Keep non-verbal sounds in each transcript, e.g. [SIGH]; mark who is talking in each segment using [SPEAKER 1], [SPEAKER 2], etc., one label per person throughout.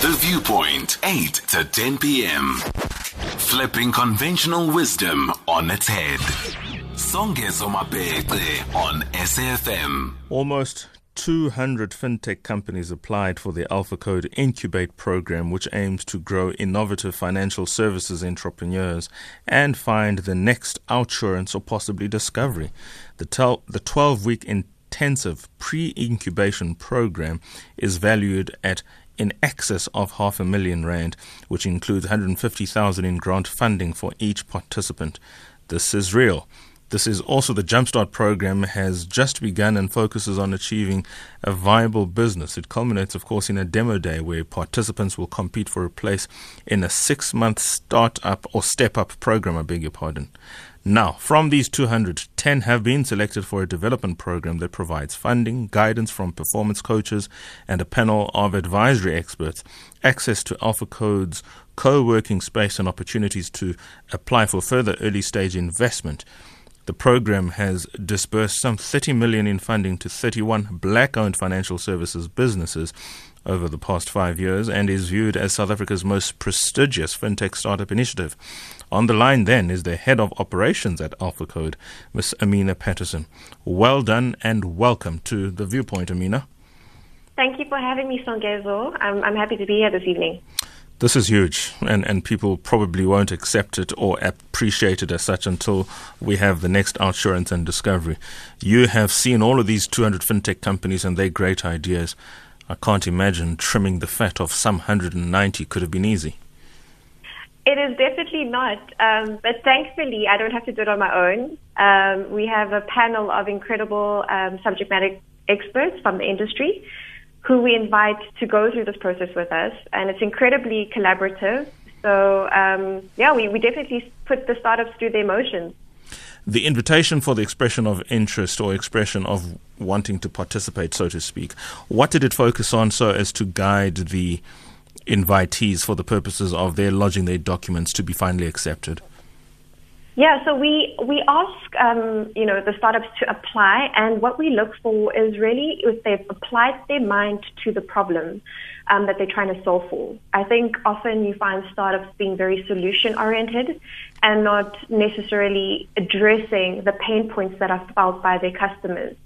[SPEAKER 1] The Viewpoint, 8 to 10 p.m. Flipping conventional wisdom on its head. Songezo Mabece on SAFM.
[SPEAKER 2] Almost 200 fintech companies applied for the AlphaCode Incubate program, which aims to grow innovative financial services entrepreneurs and find the next OUTsurance or possibly discovery. The, tel- the 12 week intensive pre incubation program is valued at in excess of half a million rand, which includes 150,000 in grant funding for each participant. This is real. This is also the Jumpstart program has just begun and focuses on achieving a viable business. It culminates, of course, in a demo day where participants will compete for a place in a six month startup or step up program, I beg your pardon. Now, from these 200, 10 have been selected for a development program that provides funding, guidance from performance coaches, and a panel of advisory experts, access to AlphaCode's co working space, and opportunities to apply for further early stage investment. The program has disbursed some 30 million in funding to 31 black owned financial services businesses over the past five years and is viewed as South Africa's most prestigious fintech startup initiative. On the line then is the head of operations at AlphaCode, Ms. Amina Patterson. Well done and welcome to the Viewpoint, Amina.
[SPEAKER 3] Thank you for having me, Songezo. I'm, I'm happy to be here this evening.
[SPEAKER 2] This is huge, and, and people probably won't accept it or appreciate it as such until we have the next OUTsurance and discovery. You have seen all of these 200 fintech companies and their great ideas. I can't imagine trimming the fat off some 190 could have been easy.
[SPEAKER 3] It is definitely not. Um, but thankfully, I don't have to do it on my own. Um, we have a panel of incredible um, subject matter experts from the industry who we invite to go through this process with us. And it's incredibly collaborative. So, um, yeah, we, we definitely put the startups through their motions
[SPEAKER 2] the invitation for the expression of interest or expression of wanting to participate, so to speak, what did it focus on so as to guide the invitees for the purposes of their lodging their documents to be finally accepted?
[SPEAKER 3] Yeah, so we we ask um, you know the startups to apply, and what we look for is really if they've applied their mind to the problem um, that they're trying to solve for. I think often you find startups being very solution oriented and not necessarily addressing the pain points that are felt by their customers.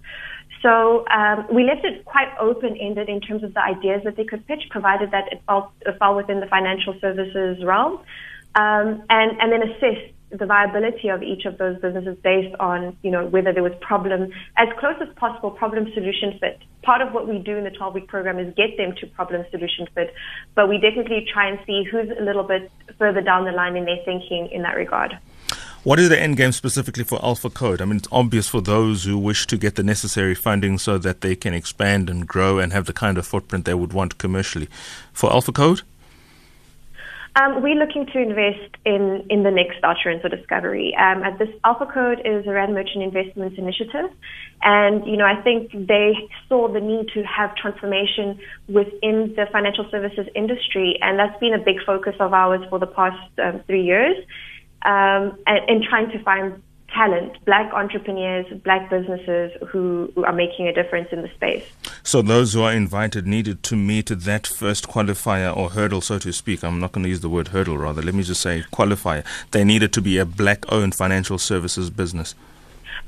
[SPEAKER 3] So um, we left it quite open ended in terms of the ideas that they could pitch, provided that it fell, it fell within the financial services realm, um, and and then assess the viability of each of those businesses based on, you know, whether there was problem, as close as possible, problem solution fit. Part of what we do in the 12 week program is get them to problem solution fit, but we definitely try and see who's a little bit further down the line in their thinking in that regard.
[SPEAKER 2] What is the end game specifically for AlphaCode? I mean, it's obvious for those who wish to get the necessary funding so that they can expand and grow and have the kind of footprint they would want commercially. For AlphaCode?
[SPEAKER 3] Um, we're looking to invest in, in the next OUTsurance or discovery. Um, at this AlphaCode is a Rand Merchant Investments Initiative. And, you know, I think they saw the need to have transformation within the financial services industry. And that's been a big focus of ours for the past um, three years. Um, and, and trying to find talent, black entrepreneurs, black businesses who, who, are making a difference in the space.
[SPEAKER 2] So those who are invited needed to meet that first qualifier or hurdle, so to speak. I'm not going to use the word hurdle, rather. Let me just say qualifier. They needed to be a black-owned financial services business.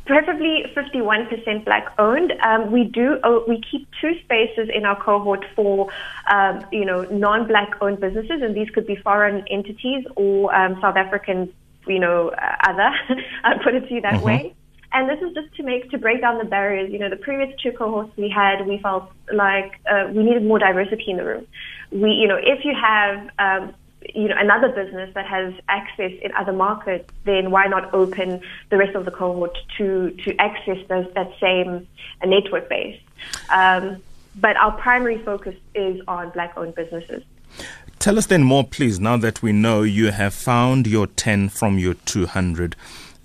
[SPEAKER 3] Preferably 51% black owned. Um, we do oh, we keep two spaces in our cohort for um, you know non-black owned businesses, and these could be foreign entities or um, South African you know, uh, other. [LAUGHS] I put it to you that mm-hmm. way. And this is just to make to break down the barriers. You know, the previous two cohorts we had, we felt like uh, we needed more diversity in the room. We, you know, if you have um, you know, another business that has access in other markets, then why not open the rest of the cohort to to access those, that same uh, network base? Um, but our primary focus is on black-owned businesses.
[SPEAKER 2] Tell us then more, please, now that we know you have found your 10 from your 200.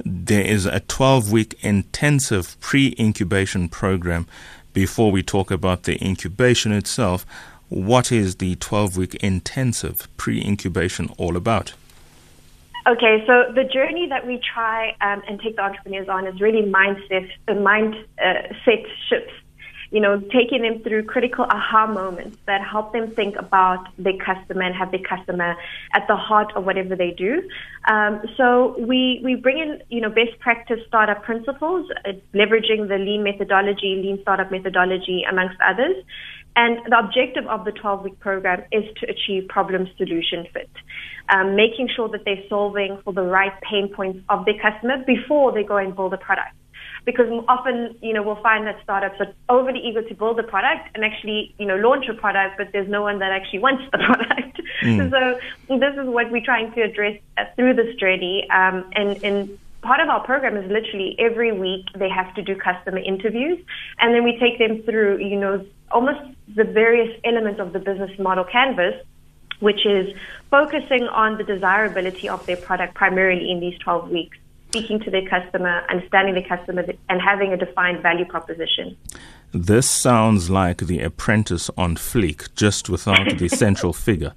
[SPEAKER 2] There is a 12 week intensive pre incubation program. Before we talk about the incubation itself, what is the 12 week intensive pre incubation all about?
[SPEAKER 3] Okay, so the journey that we try um, and take the entrepreneurs on is really mindset, uh, mindset uh, shifts you know, taking them through critical aha moments that help them think about their customer and have their customer at the heart of whatever they do. Um, so we, we bring in, you know, best practice startup principles, uh, leveraging the lean methodology, lean startup methodology, amongst others. And the objective of the 12 week program is to achieve problem solution fit, um, making sure that they're solving for the right pain points of their customer before they go and build a product. Because often, you know, we'll find that startups are overly eager to build a product and actually, you know, launch a product, but there's no one that actually [LAUGHS] wants the product. Mm. [LAUGHS] so this is what we're trying to address uh, through this journey. Um, and, and part of our program is literally every week they have to do customer interviews and then we take them through, you know, almost the various elements of the business model canvas, which is focusing on the desirability of their product primarily in these 12 weeks, speaking to their customer, understanding the customer, and having a defined value proposition.
[SPEAKER 2] This sounds like the apprentice on fleek, just without the [LAUGHS] central figure.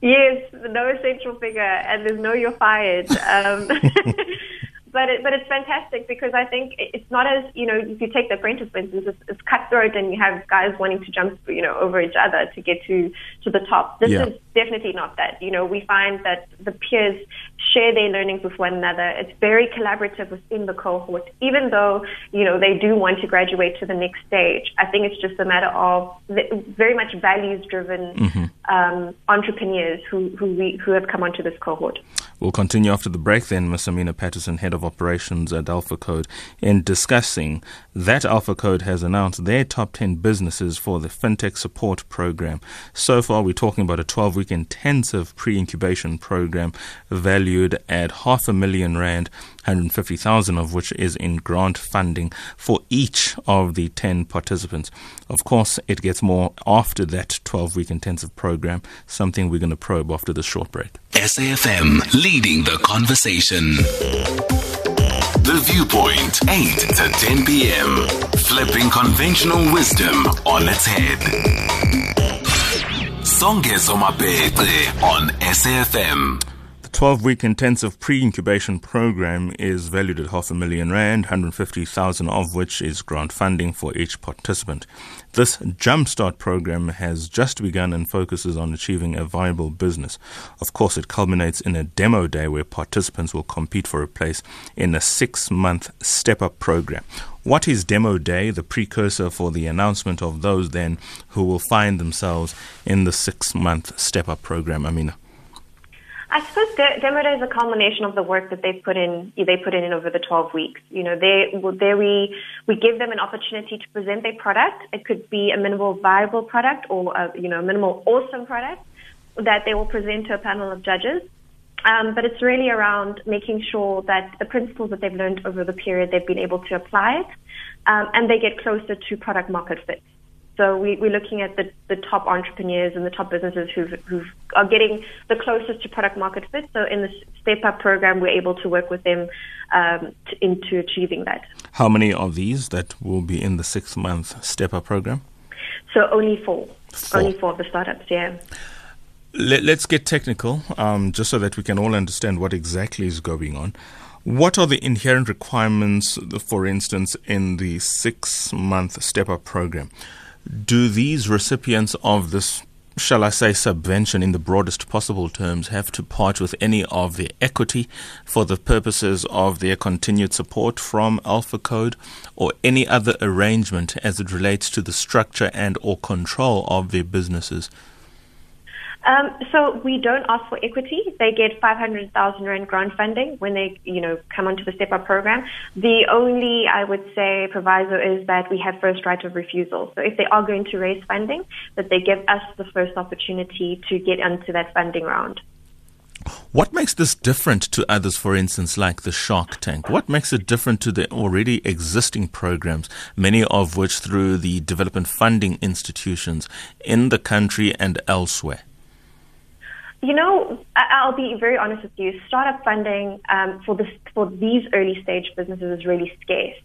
[SPEAKER 3] Yes, no central figure, and there's no you're fired. Um, [LAUGHS] but it, but it's fantastic because I think it's not as you know if you take the apprentice for instance, it's, it's cutthroat and you have guys wanting to jump you know over each other to get to to the top. This yeah. is definitely not that. You know, we find that the peers share their learnings with one another. It's very collaborative within the cohort, even though you know they do want to graduate to the next stage. I think it's just a matter of very much values driven mm-hmm. Um, entrepreneurs who who, we, who have come onto this cohort.
[SPEAKER 2] We'll continue after the break then, Ms. Amina Patterson, Head of Operations at AlphaCode, in discussing that AlphaCode has announced their top 10 businesses for the FinTech Support Program. So far, we're talking about a 12 week intensive pre incubation program valued at half a million rand, 150,000 of which is in grant funding for each of the 10 participants. Of course, it gets more after that 12 week intensive program, something we're going to probe after this short break.
[SPEAKER 1] SAFM leading the conversation. The Viewpoint, 8 to 10 p.m. Flipping conventional wisdom on its head. Songezo Mabece on SAFM.
[SPEAKER 2] 12 week intensive pre incubation program is valued at half a million rand, 150,000 of which is grant funding for each participant. This Jumpstart program has just begun and focuses on achieving a viable business. Of course, it culminates in a demo day where participants will compete for a place in a six month step up program. What is Demo Day, the precursor for the announcement of those then who will find themselves in the six month step up program, Amina?
[SPEAKER 3] I suppose de- Demo Day is a culmination of the work that they've put in. They put in over the 12 weeks. You know, they there we we give them an opportunity to present their product. It could be a minimal viable product or a, you know minimal awesome product that they will present to a panel of judges. Um, but it's really around making sure that the principles that they've learned over the period they've been able to apply it, um, and they get closer to product market fit. So we, are looking at the, the top entrepreneurs and the top businesses who who are getting the closest to product market fit. So in the Step Up program, we're able to work with them um, to, into achieving that.
[SPEAKER 2] How many of these that will be in the six month Step Up program?
[SPEAKER 3] So only four. four. Only four of the startups, yeah.
[SPEAKER 2] Let, us get technical, um, just so that we can all understand what exactly is going on. What are the inherent requirements, for instance, in the six month Step Up program? Do these recipients of this shall I say, subvention in the broadest possible terms have to part with any of their equity for the purposes of their continued support from AlphaCode or any other arrangement as it relates to the structure and or control of their businesses?
[SPEAKER 3] Um, so we don't ask for equity. They get 500,000 rand grant funding when they, you know, come onto the Step Up program. The only, I would say, proviso is that we have first right of refusal. So if they are going to raise funding, that they give us the first opportunity to get onto that funding round.
[SPEAKER 2] What makes this different to others, for instance, like the Shark Tank? What makes it different to the already existing programs, many of which through the development funding institutions in the country and elsewhere?
[SPEAKER 3] You know, I'll be very honest with you. Startup funding um, for this for these early stage businesses is really scarce.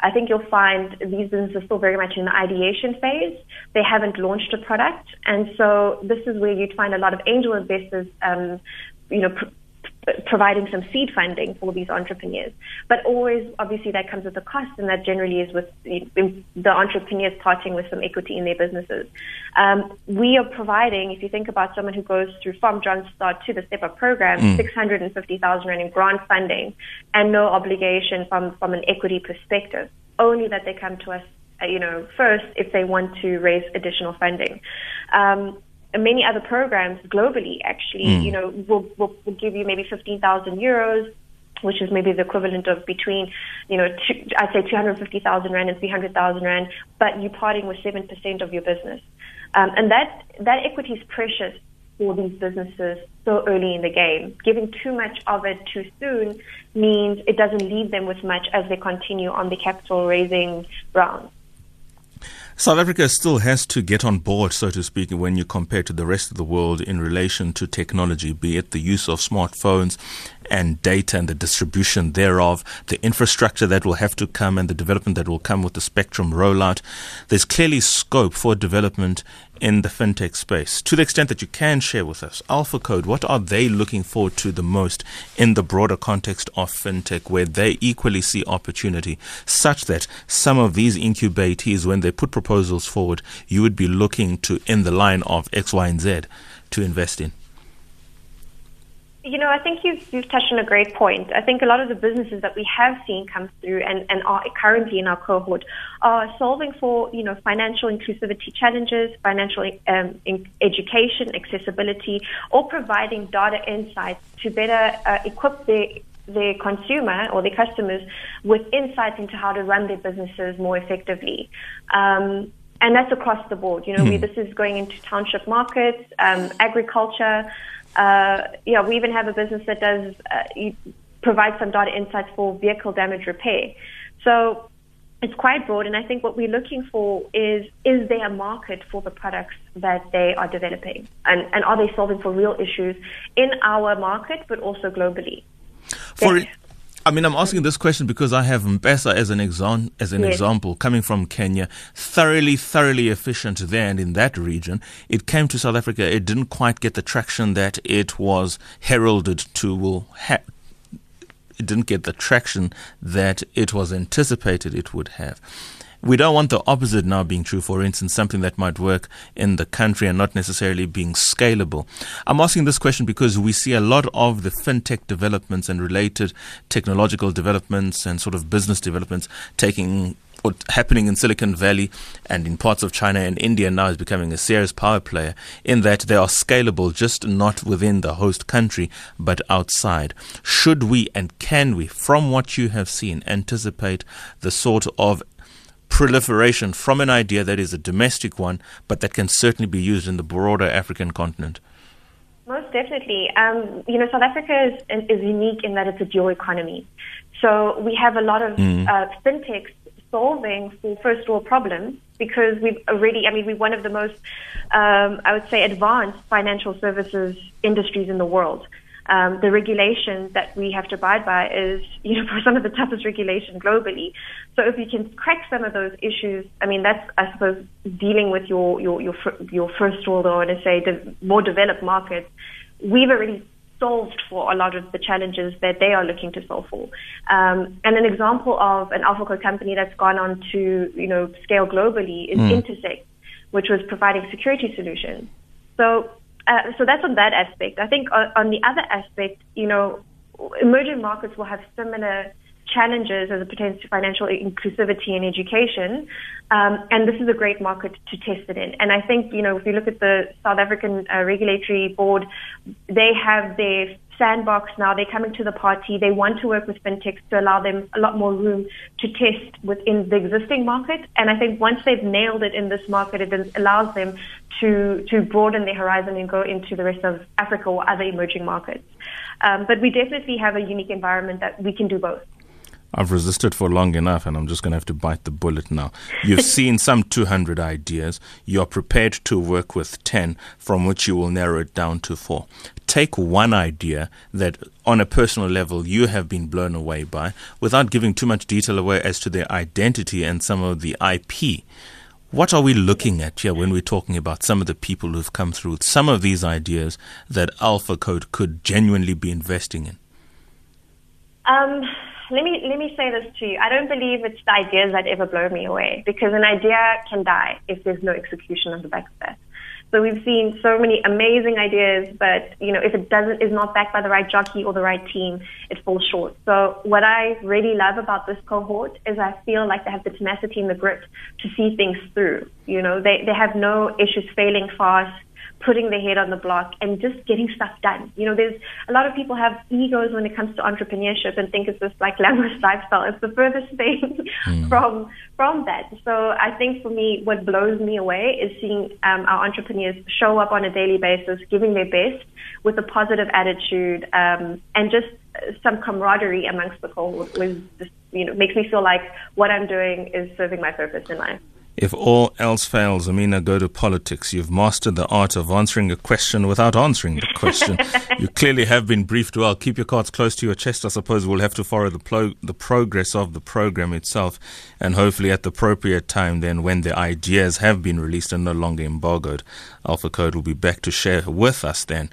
[SPEAKER 3] I think you'll find these businesses are still very much in the ideation phase. They haven't launched a product, and so this is where you'd find a lot of angel investors, um, you know, pr- providing some seed funding for these entrepreneurs. But always, obviously, that comes with a cost, and that generally is with the entrepreneurs parting with some equity in their businesses. Um, we are providing, if you think about someone who goes through from Jumpstart to the Step Up program, mm. 650,000 Rand in grant funding and no obligation from, from an equity perspective, only that they come to us uh, you know, first if they want to raise additional funding. Um, many other programs globally actually, mm. you know, will, will, will give you maybe 15,000 euros, which is maybe the equivalent of between, you know, two, I'd say 250,000 rand and 300,000 rand, but you're parting with 7% of your business. Um, and that, that equity is precious for these businesses so early in the game. Giving too much of it too soon means it doesn't leave them with much as they continue on the capital raising round.
[SPEAKER 2] South Africa still has to get on board, so to speak, when you compare to the rest of the world in relation to technology, be it the use of smartphones and data and the distribution thereof, the infrastructure that will have to come and the development that will come with the spectrum rollout. There's clearly scope for development in the fintech space. To the extent that you can share with us, AlphaCode, what are they looking forward to the most in the broader context of fintech, where they equally see opportunity, such that some of these incubatees, when they put proposals forward, you would be looking to in the line of X, Y, and Z to invest in?
[SPEAKER 3] You know, I think you've, you've touched on a great point. I think a lot of the businesses that we have seen come through and, and are currently in our cohort are solving for, you know, financial inclusivity challenges, financial um, education, accessibility, or providing data insights to better uh, equip their their consumer or their customers with insights into how to run their businesses more effectively. Um, and that's across the board. You know, mm. we, this is going into township markets, um, agriculture, uh, yeah, we even have a business that does uh, provide some data insights for vehicle damage repair. So it's quite broad, and I think what we're looking for is is there a market for the products that they are developing, and and are they solving for real issues in our market, but also globally.
[SPEAKER 2] For I mean, I'm asking this question because I have M-Pesa as an, exam- as an yes. example, coming from Kenya, thoroughly, thoroughly efficient there and in that region. It came to South Africa, it didn't quite get the traction that it was heralded to will ha- it didn't get the traction that it was anticipated it would have. We don't want the opposite now being true, for instance, something that might work in the country and not necessarily being scalable. I'm asking this question because we see a lot of the fintech developments and related technological developments and sort of business developments taking what happening in Silicon Valley and in parts of China and India now is becoming a serious power player in that they are scalable just not within the host country but outside. Should we and can we, from what you have seen, anticipate the sort of proliferation from an idea that is a domestic one, but that can certainly be used in the broader African continent?
[SPEAKER 3] Most definitely. Um, you know, South Africa is, is unique in that it's a dual economy. So we have a lot of mm. uh, fintechs solving for first world problems because we've already, I mean, we're one of the most, um, I would say, advanced financial services industries in the world um, the regulations that we have to abide by is, you know, [LAUGHS] for some of the toughest regulation globally. So if you can crack some of those issues, I mean, that's, I suppose, dealing with your your your, your first world or to say the more developed markets. We've already solved for a lot of the challenges that they are looking to solve for. Um, and an example of an AlphaCode company that's gone on to, you know, scale globally is mm. Entersekt, which was providing security solutions. So uh, so that's on that aspect. I think on, on, the other aspect, you know, emerging markets will have similar challenges as it pertains to financial inclusivity and education. Um, and this is a great market to test it in. And I think, you know, if you look at the South African uh, Regulatory Board, they have their sandbox now. They're coming to the party. They want to work with fintechs to allow them a lot more room to test within the existing market. And I think once they've nailed it in this market, it allows them to to broaden their horizon and go into the rest of Africa or other emerging markets. Um, but we definitely have a unique environment that we can do both.
[SPEAKER 2] I've resisted for long enough and I'm just going to have to bite the bullet now. You've [LAUGHS] seen some 200 ideas. You're prepared to work with 10, from which you will narrow it down to four. Take one idea that, on a personal level, you have been blown away by, without giving too much detail away as to their identity and some of the IP. What are we looking at here when we're talking about some of the people who've come through with some of these ideas that AlphaCode could genuinely be investing in?
[SPEAKER 3] Um, let me let me say this to you. I don't believe it's the ideas that ever blow me away because an idea can die if there's no execution on the back of that. So we've seen so many amazing ideas, but you know, if it doesn't is not backed by the right jockey or the right team, it falls short. So what I really love about this cohort is I feel like they have the tenacity and the grit to see things through. You know, they they have no issues failing fast putting their head on the block and just getting stuff done. You know, there's a lot of people have egos when it comes to entrepreneurship and think it's this like glamorous [LAUGHS] lifestyle. It's the furthest thing mm. from from that. So I think for me, what blows me away is seeing um, our entrepreneurs show up on a daily basis, giving their best with a positive attitude um, and just some camaraderie amongst the cohort. Was just, you know makes me feel like what I'm doing is serving my purpose in life.
[SPEAKER 2] If all else fails, Amina, go to politics. You've mastered the art of answering a question without answering the question. [LAUGHS] you clearly have been briefed well. Keep your cards close to your chest. I suppose we'll have to follow the, plo- the progress of the program itself, and hopefully at the appropriate time, then when the ideas have been released and no longer embargoed, AlphaCode will be back to share with us then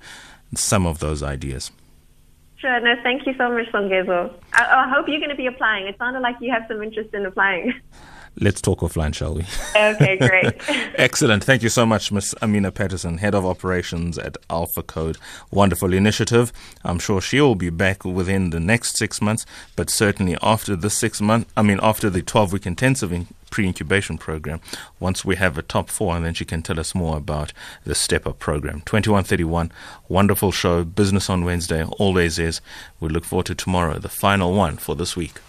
[SPEAKER 2] some of those ideas.
[SPEAKER 3] Sure. No, thank you so much, Songezo. I, I hope you're going to be applying. It sounded like you have some interest in applying. [LAUGHS]
[SPEAKER 2] Let's talk offline, shall we?
[SPEAKER 3] Okay, great. [LAUGHS]
[SPEAKER 2] Excellent. Thank you so much, Ms. Amina Patterson, Head of Operations at AlphaCode. Wonderful initiative. I'm sure she will be back within the next six months, but certainly after the six month, I mean, after the 12 week intensive pre incubation program, once we have a top four, and then she can tell us more about the Step Up program. 2131, wonderful show. Business on Wednesday always is. We look forward to tomorrow, the final one for this week.